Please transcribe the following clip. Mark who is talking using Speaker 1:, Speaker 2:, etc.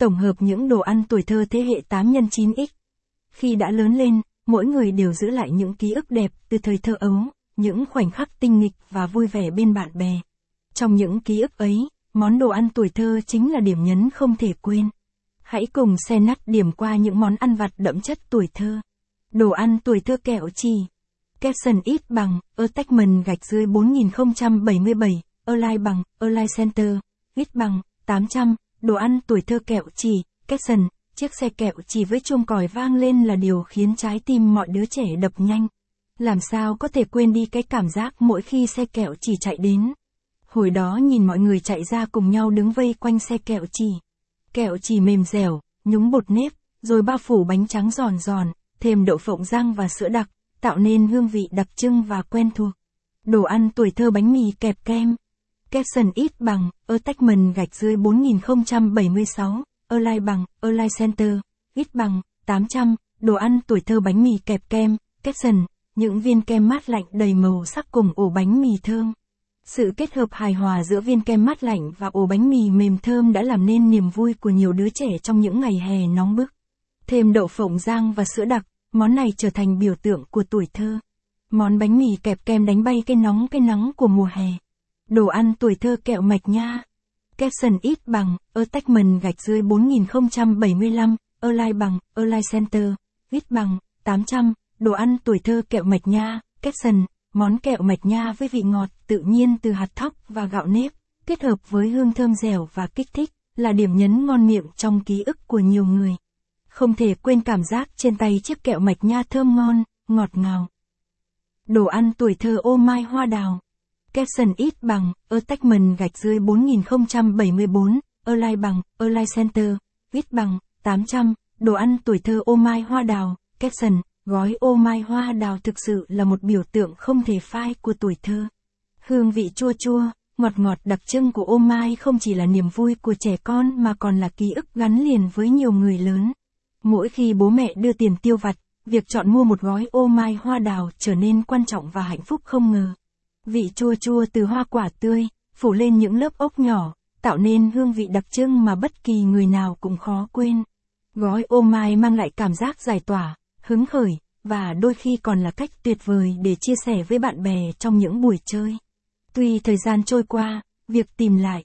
Speaker 1: tổng hợp những đồ ăn tuổi thơ thế hệ 8 x 9X. Khi đã lớn lên, mỗi người đều giữ lại những ký ức đẹp từ thời thơ ấu, những khoảnh khắc tinh nghịch và vui vẻ bên bạn bè. Trong những ký ức ấy, món đồ ăn tuổi thơ chính là điểm nhấn không thể quên. Hãy cùng xe nắt điểm qua những món ăn vặt đậm chất tuổi thơ. Đồ ăn tuổi thơ kẹo trì Capson ít bằng, attachment gạch dưới 4077, online bằng, online Center, ít bằng, 800, đồ ăn tuổi thơ kẹo chì, sần, chiếc xe kẹo trì với chuông còi vang lên là điều khiến trái tim mọi đứa trẻ đập nhanh. Làm sao có thể quên đi cái cảm giác mỗi khi xe kẹo chỉ chạy đến. Hồi đó nhìn mọi người chạy ra cùng nhau đứng vây quanh xe kẹo trì, Kẹo trì mềm dẻo, nhúng bột nếp, rồi bao phủ bánh trắng giòn giòn, thêm đậu phộng rang và sữa đặc, tạo nên hương vị đặc trưng và quen thuộc. Đồ ăn tuổi thơ bánh mì kẹp kem. Caption ít bằng, attachment gạch dưới 4076, Align bằng, Align Center, ít bằng, 800, đồ ăn tuổi thơ bánh mì kẹp kem, caption, những viên kem mát lạnh đầy màu sắc cùng ổ bánh mì thơm. Sự kết hợp hài hòa giữa viên kem mát lạnh và ổ bánh mì mềm thơm đã làm nên niềm vui của nhiều đứa trẻ trong những ngày hè nóng bức. Thêm đậu phộng rang và sữa đặc, món này trở thành biểu tượng của tuổi thơ. Món bánh mì kẹp kem đánh bay cái nóng cái nắng của mùa hè. Đồ ăn tuổi thơ kẹo mạch nha. Capson ít bằng, attachment gạch dưới 4075, Align bằng, Align Center, ít bằng, 800, đồ ăn tuổi thơ kẹo mạch nha, caption, món kẹo mạch nha với vị ngọt tự nhiên từ hạt thóc và gạo nếp, kết hợp với hương thơm dẻo và kích thích, là điểm nhấn ngon miệng trong ký ức của nhiều người. Không thể quên cảm giác trên tay chiếc kẹo mạch nha thơm ngon, ngọt ngào. Đồ ăn tuổi thơ ô mai hoa đào caption ít bằng, attachment gạch dưới 4074, Align bằng, Align Center, ít bằng, 800, đồ ăn tuổi thơ ô mai hoa đào, caption, gói ô mai hoa đào thực sự là một biểu tượng không thể phai của tuổi thơ. Hương vị chua chua, ngọt ngọt đặc trưng của ô mai không chỉ là niềm vui của trẻ con mà còn là ký ức gắn liền với nhiều người lớn. Mỗi khi bố mẹ đưa tiền tiêu vặt, việc chọn mua một gói ô mai hoa đào trở nên quan trọng và hạnh phúc không ngờ. Vị chua chua từ hoa quả tươi, phủ lên những lớp ốc nhỏ, tạo nên hương vị đặc trưng mà bất kỳ người nào cũng khó quên. Gói ô mai mang lại cảm giác giải tỏa, hứng khởi, và đôi khi còn là cách tuyệt vời để chia sẻ với bạn bè trong những buổi chơi. Tuy thời gian trôi qua, việc tìm lại,